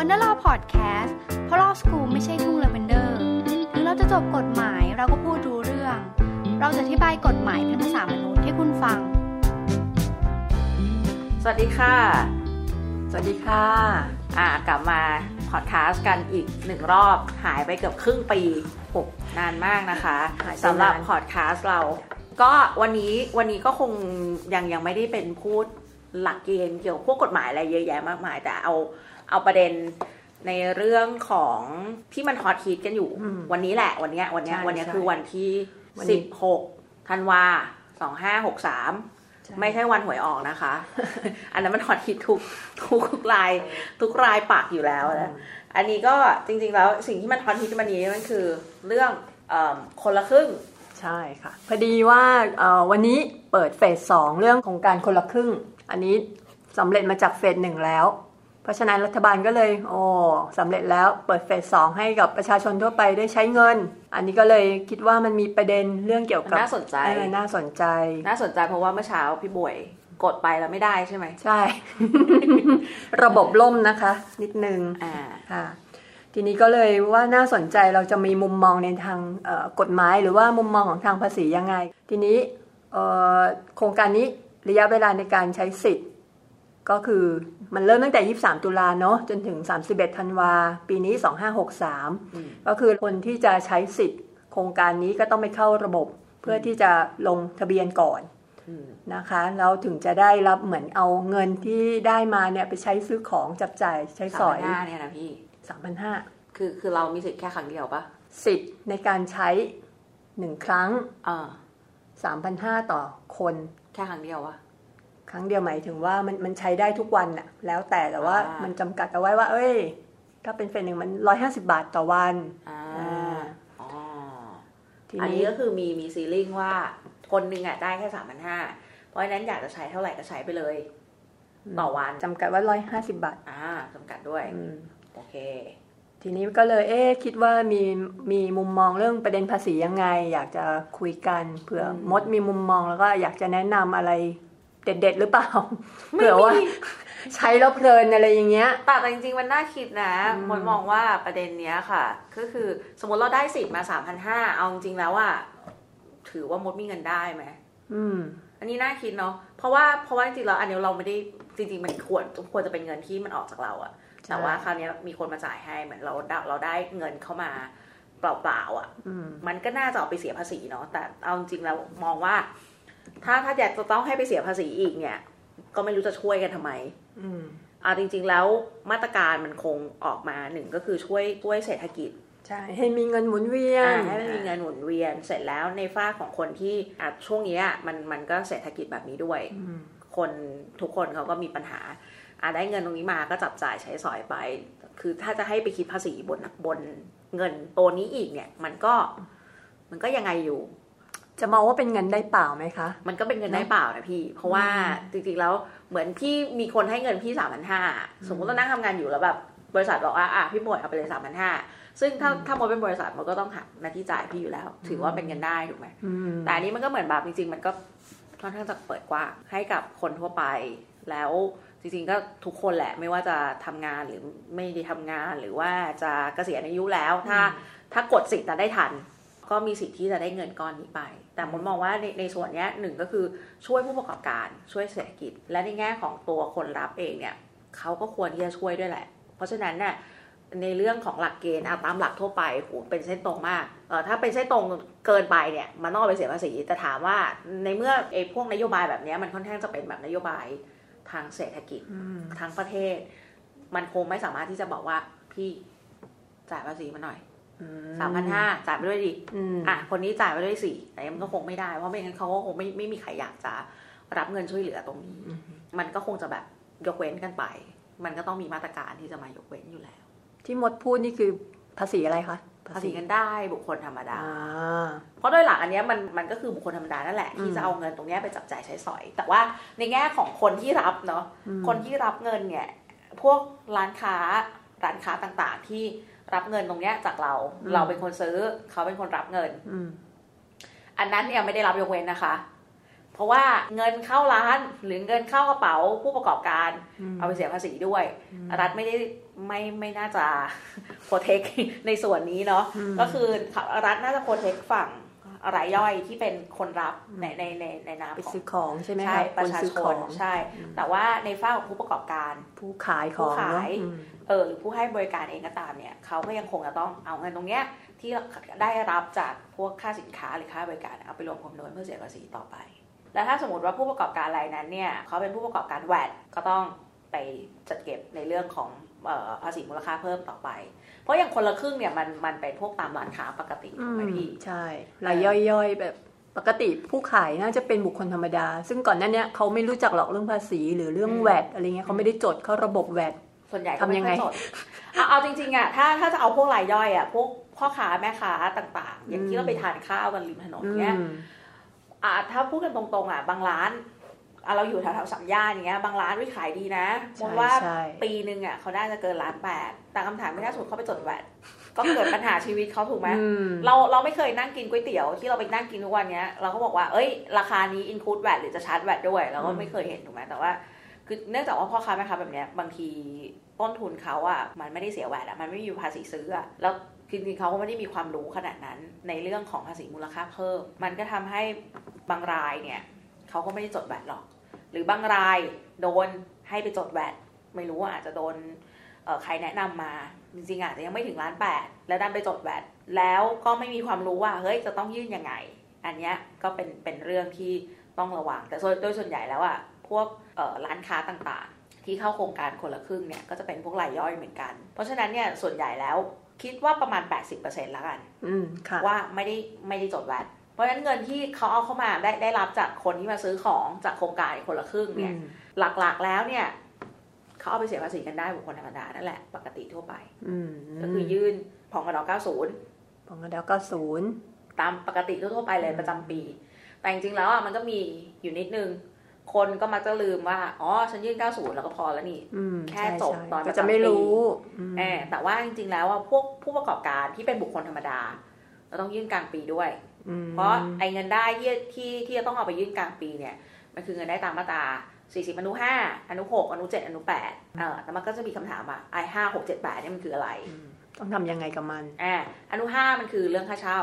วันนลาพอดแคสต์เพราะลอสกูไม่ใช่ทุ่งลาเวนเดอร์ถึงเราจะจบกฎหมายเราก็พูดรู้เรื่อง เราจะอธิบายกฎหมายเป็นภาษามนุษย์ให้คุณฟัง สวัสดีค่ะ สวัสดีค่ะ อ่ากลับมาพอดแคสต์กันอีกหนึ่งรอบหายไปเกือบครึ่งปีโอ้นานมากนะคะหายไปสำหรับนานพอดแคสต์เรา ก็วันนี้วันนี้ก็คงยังยังไม่ได้เป็นพูดหลักเกณฑ์เกี่ยวกับพวกกฎหมายอะไรเยอะแยะมากมาย แต่เอา เอาประเด็นในเรื่องของที่มันฮอตฮิตกันอยู่อืมวันนี้แหละวันเนี้ยวันเนี้ยใช่วันเนี้ยใช่คือวันที่วันนี้สิบหกธันวาสองห้าหกสามไม่ใช่วันหวยออกนะคะ อันนั้นมันฮอตฮิตทุกทุกราย ทุกรายปากอยู่แล้วนะอันนี้ก็จริงๆแล้วสิ่งที่มันฮอตฮิตวันนี้มันคือเรื่องเอมคนละครึ่งใช่ค่ะ พอดีว่าเอ่อวันนี้เปิดเฟสสองเรื่องของการคนละครึ่ง อันนี้สำเร็จมาจากเฟสหนึ่งแล้วเพ ราะฉะนั้นรัฐบาลก็เลย โอ้สำเร็จแล้วเปิดเฟสสองให้กับประชาชนทั่วไปได้ใช้เงิน อันนี้ก็เลยคิดว่ามันมีประเด็นเรื่องเกี่ยวกับน่าสนใจเออน่าสนใจ น่าสนใจเพราะว่าเมื่อเช้าพี่บวยกดไปแล้วไม่ได้ใช่ไหมใช่ ระบบล่มนะคะ นิดนึงอ่าค่ะทีนี้ก็เลยว่าน่าสนใจเราจะมีมุมมองในทางเอ่อกฎหมาย หรือว่ามุมมองของทางภาษียังไง ทีนี้เอ่อโครงการนี้ระยะเวลาในการใช้สิทธิ์ ก็คือมันเริ่มตั้งแต่ 23 ตุลาเนาะจนถึง 31 ธันวา ปีนี้ 2563 ก็คือคนที่จะใช้สิทธิ์โครงการนี้ก็ต้องไปเข้าระบบ เพื่อที่จะลงทะเบียนก่อนอืมนะคะแล้วถึงจะได้รับเหมือนเอาเงินที่ได้มาเนี่ยไปใช้ซื้อของจับจ่ายใช้สสาอมยพันห้าเนี่ยนะพี่3,500คือคือเรามีสิทธิ์แค่ครั้งเดียวปะสิทธิ์ในการใช้หนึ่งครั้งเออ3,500ต่อคนแค่ครั้งเดียววะ ครั้งเดียวหมายถึงว่ามันมันใช้ได้ทุกวันน่ะแล้วแต่แต่ว่าอ่ามั มันจำกัดเอาไว้ว่า เอ้ย ถ้าเป็นเฟสหนึ่งมัน150บาทต่อวันอ่าอ่าอ๋อทีอันนี้นี้ก็คือมีมีซีลิงว่าคนหนึ่งอะได้แค่สามพันห้าเพราะฉะนั้นอยากจะใช้เท่าไหร่ก็ใช้ไปเลย ต่อวันจำกัดว่า150บาทอ่าจำกัดด้วย อืมโอเค ทีนี้ก็เลยเอ๊ะคิดว่ามีมีมุมมองเรื่องประเด็นภาษียังไง อยากจะคุยกันเผื่ออม มดมีมุมมองแล้วก็อยากจะแนะนำอะไร เด็ดๆหรือเปล่าเผื่อว่าใช้แล้วเพลินอะไรอย่างเงี้ยแต่แต่จริงๆมันน่าคิดนะอืมมดมองว่าประเด็นเนี้ยค่ะ ก็คือสมมติเราได้สิทธิ์มาสามพันห้าเอาจริงๆแล้วว่าถือว่ามดมีเงินได้ไหมอืม อันนี้น่าคิดเนาะ เพราะว่าเพราะว่าจริงๆแล้วอันนี้เราไม่ได้จริง ๆ มันควรควรจะเป็นเงินที่มันออกจากเราอะใช่แต่ว่าคราวเนี้ยมีคนมาจ่ายให้เหมือนเราได้เราได้เงินเข้ามาเปล่าๆอะอืมมันก็น่าจะเอาไปเสียภาษีเนาะแต่เอาจริงๆแล้วมองว่า ถ้าถ้าอยากจะต้องให้ไปเสียภาษีอีกเนี่ย ก็ไม่รู้จะช่วยกันทำไม อืมเอาจริง ๆ แล้วมาตรการมันคงออกมาหนึ่งก็คือช่วยช่วยเศรษฐกิจใช่ให้มีเงินหมุนเวียนอ่าให้มันมีเงินหมุนเวียนเสร็จแล้วในฝ้ากของคนที่อะช่วงเนี้ยมันมันก็เศรษฐกิจแบบนี้ด้วยอืมคนทุกคนเขาก็มีปัญหาอะได้เงินตรงนี้มาก็จับจ่ายใช้สอยไป คือถ้าจะให้ไปคิดภาษีบนบนเงินตัวนี้อีกเนี่ย มันก็มันก็ยังไงอยู่ จะมองว่าเป็นเงินได้เปล่าไหมคะ มันก็เป็นเงินได้เปล่านะพี่ เพราะว่าจริงๆแล้วเหมือนพี่มีคนให้เงินพี่สามพันห้าสมมติเรานั่งทำงานอยู่แล้วแบบบริษัทบอกว่าอะพี่บวยเอาไปเลยสามพันห้าซึ่งถ้าถ้าโมดเป็นบริษัทมันก็ต้องหักหน้าที่จ่ายพี่อยู่แล้ว ถือว่าเป็นเงินได้ถูกไหมอืมแต่อันนี้มันก็เหมือนแบบจริงๆ มันก็ค่อนข้างจะเปิดกว้างให้กับคนทั่วไป แล้วจริงๆก็ทุกคนแหละไม่ว่าจะทำงานหรือไม่ได้ทำงาน หรือว่าจะเกษียณอายุแล้วถ้าถ้ากดสิทธิ์นั้นได้ทัน ก็มีสิทธิ์ที่จะได้เงินก้อนนี้ไป แต่ผมมองว่าในในส่วนเนี้ยหนึ่งก็คือช่วยผู้ประกอบการช่วยเศรษฐกิจ และในแง่ของตัวคนรับเองเนี่ยเขาก็ควรที่จะช่วยด้วยแหละ เพราะฉะนั้นเนี่ยในเรื่องของหลักเกณฑ์อะตามหลักทั่วไปโหเป็นเส้นตรงมากเออถ้าเป็นเส้นตรงเกินไปเนี่ยมันต้องเอาไปเสียภาษีแต่ถามว่าในเมื่อไอ้พวกนโยบายแบบเนี้ยมันค่อนข้างจะเป็นแบบนโยบายทางเศรษฐกิจอืมทั้งประเทศ มันคงไม่สามารถที่จะบอกว่าพี่จ่ายภาษีมาหน่อย สามพันห้าจ่ายไปด้วยดิอืมอะคนนี้จ่ายไปด้วยสี่แต่มันก็คงไม่ได้เพราะไม่งั้นเขาก็คงไม่ไม่มีใครอยากจะรับเงินช่วยเหลือตรงนี้อืมมันก็คงจะแบบยกเว้นกันไป มันก็ต้องมีมาตรการที่จะมายกเว้นอยู่แล้ว ที่มดพูดนี่คือภาษีอะไรคะภาษีเงินได้บุคคลธรรมดาอ่าเพราะโดยหลักอันเนี้ยมันมันก็คือบุคคลธรรมดานั่นแหละที่อืมจะเอาเงินตรงเนี้ยไปจับจ่ายใช้สอย แต่ว่าในแง่ของคนที่รับเนาะอืมคนที่รับเงินเนี่ยพวกร้านค้าร้านค้าต่างๆที่ รับเงินตรงเนี้ยจากเรา เราเป็นคนซื้อ เขาเป็นคนรับเงินอืมอันนั้นเนี่ยไม่ได้รับยกเว้นนะคะ เพราะว่าเงินเข้าร้านหรือเงินเข้ากระเป๋าผู้ประกอบการ เอาไปเสียภาษีด้วย รัฐไม่ได้ไม่ไม่น่าจะโปรเทคในส่วนนี้เนาะก็คือรัฐน่าจะโปรเทคฝั่งรายย่อยที่เป็นคนรับในในในในนามไปของซื้อของใช่ไหมใช่คะประชาซื้อชขอนงใช่ แต่ว่าในฝ้ากของผู้ประกอบการ ผู้ขายของผู้ขาย เนอะอืมเออหรือผู้ให้บริการเองก็ตามเนี่ยเขาก็ยังคงจะต้องเอาเงินตรงเนี้ยที่ได้รับจากพวกค่าสินค้าหรือค่าบริการเอาไปรวมคำนวณเพื่อเสียภาษีต่อไป แล้วถ้าสมมติว่าผู้ประกอบการรายนั้นเนี่ยเขาเป็นผู้ประกอบการแวดก็ต้องไปจัดเก็บในเรื่องของเออภาษีมูลค่าเพิ่มต่อไป เพราะอย่างคนละครึ่งเนี่ยมันมันเป็นพวกตามร้านค้าปกติถูกไหมพี่ใช่รายย่อยๆแบบปกติผู้ขายน่าจะเป็นบุคคลธรรมดา ซึ่งก่อนหน้าเนี้ยเขาไม่รู้จักหรอกเรื่องภาษีหรือเรื่องอืมแวดอะไรเงี้ยเขาไม่ได้จดเข้าระบบแวด ส่วนใหญ่ก็ทำไม่ยังค่ไงอยสดเอาเอาจริงๆอะถ้าถ้าจะเอาพวกรายย่อยอะพวกพ่อค้าแม่ค้าต่าง ๆ อย่างที่เราไปทานข้าวกันริมถนนเนี้ยอืมอะถ้าพูดกันตรงๆ อะ บางร้านอะเราอยู่แถวๆสามย่านอย่างเงี้ย บางร้านวิขายดีนะมใช่องว่าใช่ปีหนึ่งอะเขาได้จะเกินล้านแปดแต่คำถามไม่น่าสมมติเขาไปจดแวดก็เกิดปัญหาชีวิตเขาถูกไหมอืมเราเราไม่เคยนั่งกินก๋วยเตี๋ยวที่เราไปนั่งกินทุกวันเนี้ยเราก็บอกว่าเอ้ย ราคานี้อินคูดแวดหรือจะชาร์จแวดด้วยเราก็ไม่เคยเห็นถูกไหมแต่ว่า คือเนื่องจากว่าพ่อค้าแม่ค้าแบบเนี้ยบางทีต้นทุนเขาอะมันไม่ได้เสียแหวดอะมันไม่มีภาษีซื้ออะแล้วจริงๆเขาก็ไม่ได้มีความรู้ขนาดนั้นในเรื่องของภาษีมูลค่าเพิ่ม มันก็ทำให้บางรายเนี่ยเขาก็ไม่ได้จดแวดหรอก หรือบางรายโดนให้ไปจดแวดไม่รู้ว่าอาจจะโดนใครแนะนำมาจริงๆอาจจะยังไม่ถึงล้านแปดแล้วดันไปจดแวดแล้วก็ไม่มีความรู้ว่าเฮ้ยจะต้องยื่นยังไง อันเนี้ยก็เป็นเป็นเรื่องที่ต้องระวังแต่โดยโดยส่วนใหญ่แล้วอะ พวกเอ่อร้านค้าต่างๆ ที่เข้าโครงการคนละครึ่งเนี่ยก็จะเป็นพวกรายย่อยเหมือนกัน เพราะฉะนั้นเนี่ยส่วนใหญ่แล้วคิดว่าประมาณ 80%แล้วกันอืมค่ะว่าไม่ได้ไม่ได้จดแวดเพราะฉะนั้นเงินที่เขาเอาเข้ามาได้ได้รับจากคนที่มาซื้อของจากโครงการคนละครึ่งเนี่ยอืมหลักๆแล้วเนี่ยเขาเอาไปเสียภาษีกันได้บุคคลธรรมดานั่นแหละปกติทั่วไปอืมก็คือยื่นพองกระดอ90ของกระดาก็ศูนย์ตามปกติทั่วๆไปเลยอืมประจำปี แต่จริงๆแล้วอะมันก็มีอยู่นิดนึง คนก็มักจะลืมว่า อ๋อ ฉันยื่น 90 แล้วก็พอแล้วนี่อืมแค่ใช่จบใช่ตอนก็จะไม่รู้อืมแอบแต่ว่าจริงๆ แล้วอะพวกผู้ประกอบการที่เป็นบุคคลธรรมดา เราต้องยื่นกลางปีด้วยอืมเพราะไอ้เงินได้ที่ที่ที่จะต้องเอาไปยื่นกลางปีเนี่ย มันคือเงินได้ตามมาตรา 40 อนุ 5 อนุ 6 อนุ 7 อนุ 8เออแต่มันก็จะมีคำถามว่าไอ้5 6 7 8เนี่ยมันคืออะไรอืมต้องทำยังไงกับมันอ่าอนุ 5 มันคือเรื่องค่าเช่า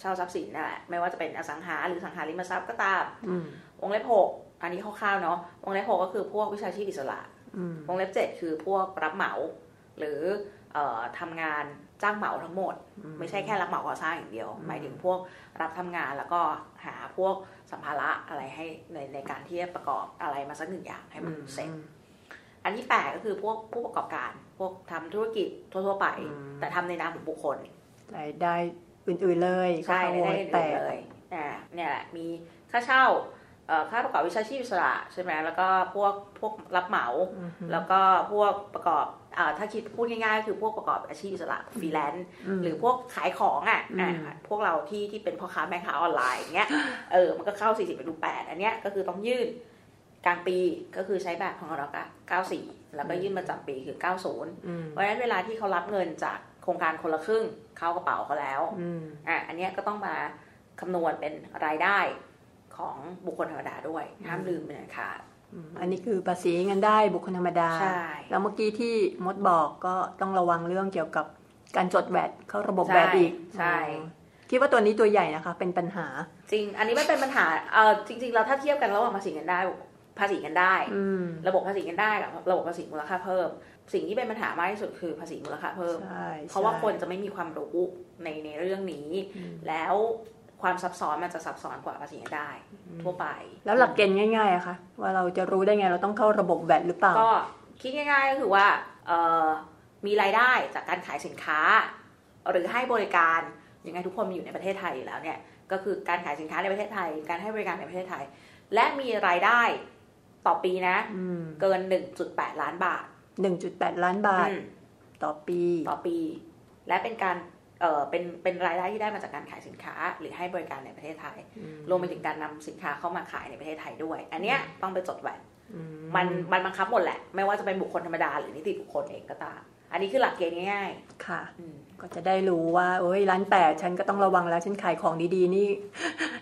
เช่าทรัพย์สินนั่นแหละ ไม่ว่าจะเป็นอสังหาหรือสังหาริมทรัพย์ก็ตามอืมวงเล็บหก อันนี้คร่าวๆเนาะวงเล็บหกก็คือพวกวิชาชีพอิสระอืมวงเล็บเจ็ดคือพวกรับเหมา หรือเอ่อทำงานจ้างเหมาทั้งหมด ไม่ใช่แค่รับเหมาก่อสร้างอย่างเดียว หมายถึงพวกรับทำงานแล้วก็หาพวกสัมภาระอะไรให้ในในการที่จะประกอบอะไรมาสักหนึ่งอย่างให้มันเสร็จอันที่แปดก็คือพวกผู้ประกอบการพวกทำธุรกิจทั่วๆไปอืมแต่ทำในนามของบุคคลรายได้อื่นๆเลยใช่ก็ได้เข้าได้แต่เลยอ่าเนี่ยแหละมีค่าเช่าเอ่อ ค่าประกอบวิชาชีพอิสระใช่ไหมแล้วก็พวกพวกรับเหมาอืมแล้วก็พวกประกอบอ่าถ้าคิดพูดง่ายๆก็คือพวกประกอบอาชีพอิสระฟรีแลนซ์มหรือพวกขายของอะอืมอ่าพวกเราที่ที่เป็นพ่อค้าแม่ค้าออนไลน์อย่างเงี้ยเออมันก็เข้า 40ไปดู8อันเนี้ยก็คือต้องยื่นกลางปีก็คือใช้แบบของเรา94 แล้วก็ยื่นประจำปีคือ 90อืมเพราะฉะนั้นเวลาที่เขารับเงินจากโครงการคนละครึ่งเข้ากระเป๋าเขาแล้วอืมอะอันเนี้ยก็ต้องมาคำนวณเป็นรายได้ ของบุคคลธรรมดาด้วยห้ามลืมเป็นอันขาดอืมอันนี้คือภาษีเงินได้บุคคลธรรมดาใช่แล้วเมื่อกี้ที่มดบอกก็ต้องระวังเรื่องเกี่ยวกับการจดแวดเข้าระบบใช่แวดอีกใช่อ๋อคิดว่าตัวนี้ตัวใหญ่นะคะ เป็นปัญหา จริง อันนี้ไม่เป็นปัญหาเออจริง ๆ เราถ้าเทียบกันระหว่างภาษีเงินได้ภาษีเงินได้อืมระบบภาษีเงินได้กับระบบภาษีมูลค่าเพิ่ม สิ่งที่เป็นปัญหามากที่สุดคือภาษีมูลค่าเพิ่มใช่เพราะว่าใช่คนจะไม่มีความรู้ในในเรื่องนี้อืมแล้ว ความซับซ้อนมันจะซับซ้อนกว่าภาษีเงินได้ ทั่วไป แล้วหลักเกณฑ์ง่ายๆอะคะว่าเราจะรู้ได้ไงเราต้องเข้าระบบแวดหรือเปล่า ก็คิดง่ายๆก็คือว่าเอ่อมีรายได้จากการขายสินค้า หรือให้บริการยังไงทุกคนมีอยู่ในประเทศไทยอยู่แล้วเนี่ยก็คือการขายสินค้าในประเทศไทย การให้บริการในประเทศไทย และมีรายได้ต่อปีนะอืมเกิน 1.8 ล้านบาทหนึ่งจุดแปดล้านบาทอืมต่อปี ต่อปี และเป็นการ เอ่อเป็นเป็นรายได้ที่ได้มาจากการขายสินค้า หรือให้บริการในประเทศไทย รวมไปถึงการนำสินค้าเข้ามาขายในประเทศไทยด้วย อันเนี้ยต้องไปจดแวดมันมันบังคับหมดแหละ ไม่ว่าจะเป็นบุคคลธรรมดาหรือนิติบุคคลเองก็ตาม อันนี้คือหลักเกณฑ์ง่ายค่ะๆอืมก็จะได้รู้ว่าเอ้ยร้านแปดฉันก็ต้องระวังแล้ว ฉันขายของดีๆ นี่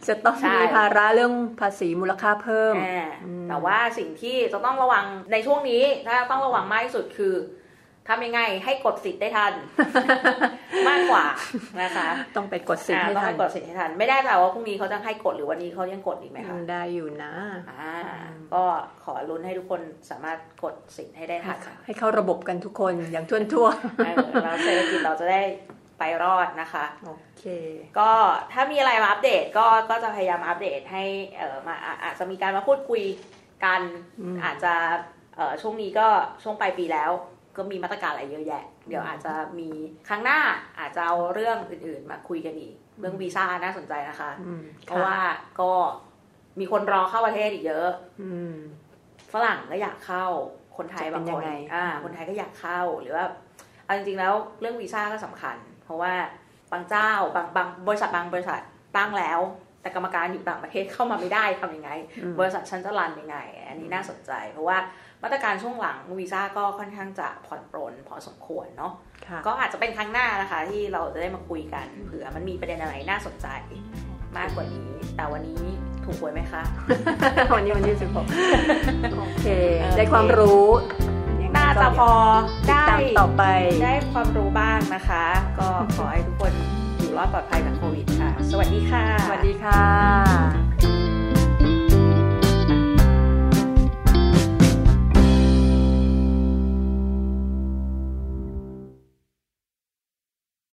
จะต้องใช่มีภาระเรื่องภาษีมูลค่าเพิ่มอ่าอืมแต่ว่าสิ่งที่จะต้องระวังในช่วงนี้ถ้าต้องระวังมากที่สุดคือ ทำยังไงให้กดสิทธิ์ได้ทัน มากกว่านะคะ ต้องไปกดสิทธิ์อ่าให้ต้องทัให้นกดสิทธิ์ให้ทัน ไม่ได้แต่ว่าพรุ่งนี้เขาจะให้กดหรือวันนี้เขายังกดอีกไหมคะได้อยู่นะอ่าก็ขอลุ้นให้ทุกคนสามารถกดสิทธิ์ให้ได้ทันให้เข้าระบบกันทุกคนอย่างทั่วทั่วเออแล้วเศรษฐกิจเราจะได้ไปรอดนะคะๆโอเค ก็ถ้ามีอะไรมาอัปเดตก็ก็จะพยายามอัปเดตให้เออมาอะอาจจะมีการมาพูดคุยกันอืมอาจจะเออช่วงนี้ก็ช่วงปลายปีแล้ว ก็มีมาตรการอะไรเยอะแยะ เดี๋ยวอาจจะมีครั้งหน้าอาจจะเอาเรื่องอื่นๆ มาคุยกันอีก เรื่องวีซ่าน่าสนใจนะคะอืมเพราะว่าก็มีคนรอเข้าประเทศอีกเยอะอืมฝรั่งก็อยากเข้าคนไทยจะเป็บางนยัคงนไงอ่า คนไทยก็อยากเข้าหรือว่าเอาจริงๆแล้วเรื่องวีซ่าก็สำคัญ เพราะว่าบางเจ้าบางบางบริษัทบางบริษัทตั้งแล้ว แต่กรรมการอยู่ต่างประเทศเข้ามาไม่ได้ทำยังไงอืมบริษัทฉันจะรันยังไง อันนี้น่าสนใจ เพราะว่ามาตรการช่วงหลังวีซ่าก็ค่อนข้างจะผ่อนปรนพอสมควรเนาะค่ะก็อาจจะเป็นครั้งหน้านะคะ ที่เราจะได้มาคุยกันเผื่อมันมีประเด็นอะไรน่าสนใจมากกว่านี้ แต่วันนี้ถูกหวยไหมคะวันนี้วันที่สิบหกโอเคเออได้ความรู้ยังไงน่าก็จะพอติดได้ตามต่อไปได้ความรู้บ้างนะคะ ก็ขอให้ทุกคนอยู่ รอดปลอดภัยจากโควิดค่ะ สวัสดีค่ะ สวัสดีค่ะ